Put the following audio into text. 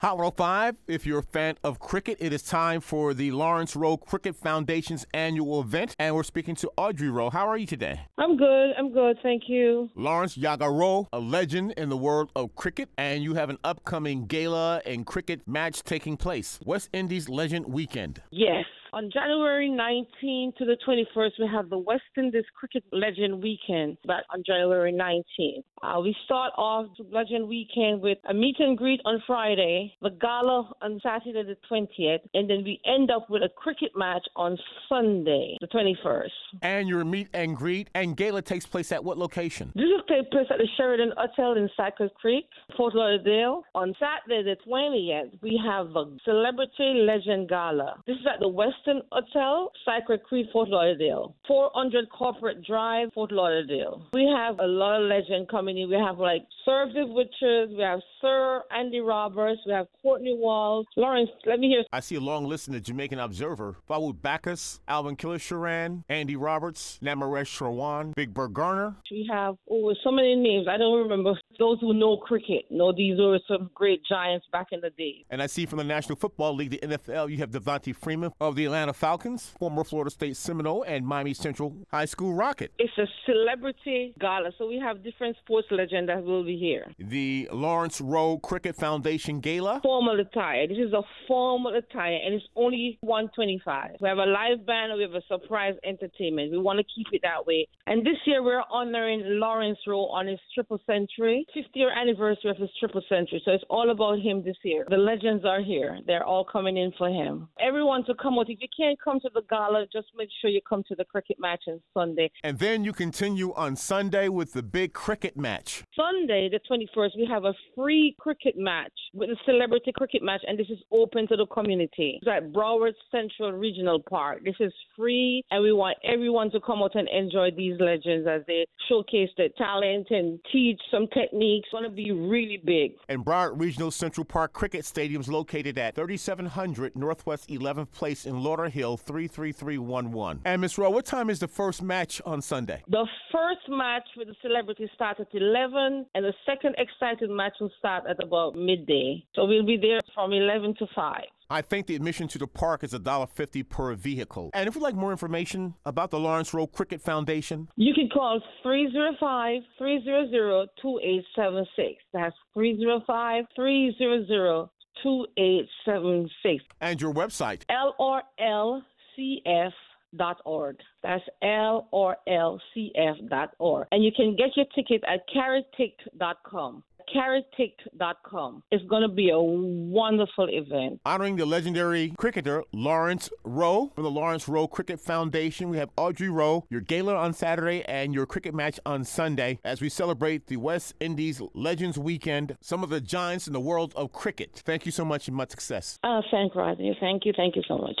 Hot 105, if you're a fan of cricket, it is time for the Lawrence Rowe Cricket Foundation's annual event, and we're speaking to Audrey Rowe. How are you today? I'm good. I'm good. Thank you. Lawrence Yagga Rowe, a legend in the world of cricket, and you have an upcoming gala and cricket match taking place. West Indies Legend Weekend. Yes. On January 19th to the 21st, we have the West Indies Cricket Legend Weekend, but on January 19th. Uh, we start off the Legend Weekend with a meet and greet on Friday, the gala on Saturday the 20th, and then we end up with a cricket match on Sunday the 21st. And your meet and greet and gala takes place at what location? This will take place at the Sheraton Hotel in Cypress Creek, Fort Lauderdale. On Saturday the 20th, we have the Celebrity Legend Gala. This is at the Westin Hotel, Cypress Creek, Fort Lauderdale. 400 Corporate Drive, Fort Lauderdale. We have a lot of legend coming in. We have like Sir Viv Richards, we have Sir Andy Roberts, we have Courtney Walsh. Lawrence, let me hear. I see a long list in the Jamaican Observer. Faoud Bacchus, Alvin Kallicharran, Andy Roberts, Ramnaresh Sarwan, Big Bird Garner. We have oh, so many names. I don't remember. Those who know cricket know these were some great giants back in the day. And I see from the National Football League, the NFL, you have Devonta Freeman of the Atlanta Falcons, former Florida State Seminole, and Miami Central High School Rocket. It's a celebrity gala, so we have different sports legends that will be here. The Lawrence Rowe Cricket Foundation Gala. Formal attire. This is a formal attire, and it's only 125. We have a live band. We have a surprise entertainment. We want to keep it that way. And this year we're honoring Lawrence Rowe on his triple century, 50th year anniversary of his triple century. So it's all about him this year. The legends are here. They're all coming in for him. Everyone to come out. If you can't come to the gala, just make sure you come to the cricket match on Sunday. And then you continue on Sunday with the big cricket match. Sunday, the 21st, we have a free cricket match with a celebrity cricket match, and this is open to the community. It's at Broward Central Regional Park. This is free, and we want everyone to come out and enjoy these legends as they showcase their talent and teach some techniques. It's going to be really big. And Broward Regional Central Park Cricket Stadium is located at 3700 Northwest 11th Place in Lauderhill, 33311. And Miss Rowe, what time is the first match on Sunday? The first match with the celebrities starts at 11, and the second exciting match will start at about midday. So we'll be there from 11 to 5. I think the admission to the park is $1.50 per vehicle. And if you'd like more information about the Lawrence Rowe Cricket Foundation, You can call 305 300 2876. That's 305 300 2876. and your website. LRLCF. Dot org. That's L R L C F dot org. And you can get your ticket at caribtix.com. Caribtix.com. It's going to be a wonderful event. Honoring the legendary cricketer Lawrence Rowe from the Lawrence Rowe Cricket Foundation. We have Audrey Rowe, your gala on Saturday and your cricket match on Sunday as we celebrate the West Indies Legends Weekend, some of the giants in the world of cricket. Thank you so much and much success. Uh, thank Rodney. Thank you. Thank you so much.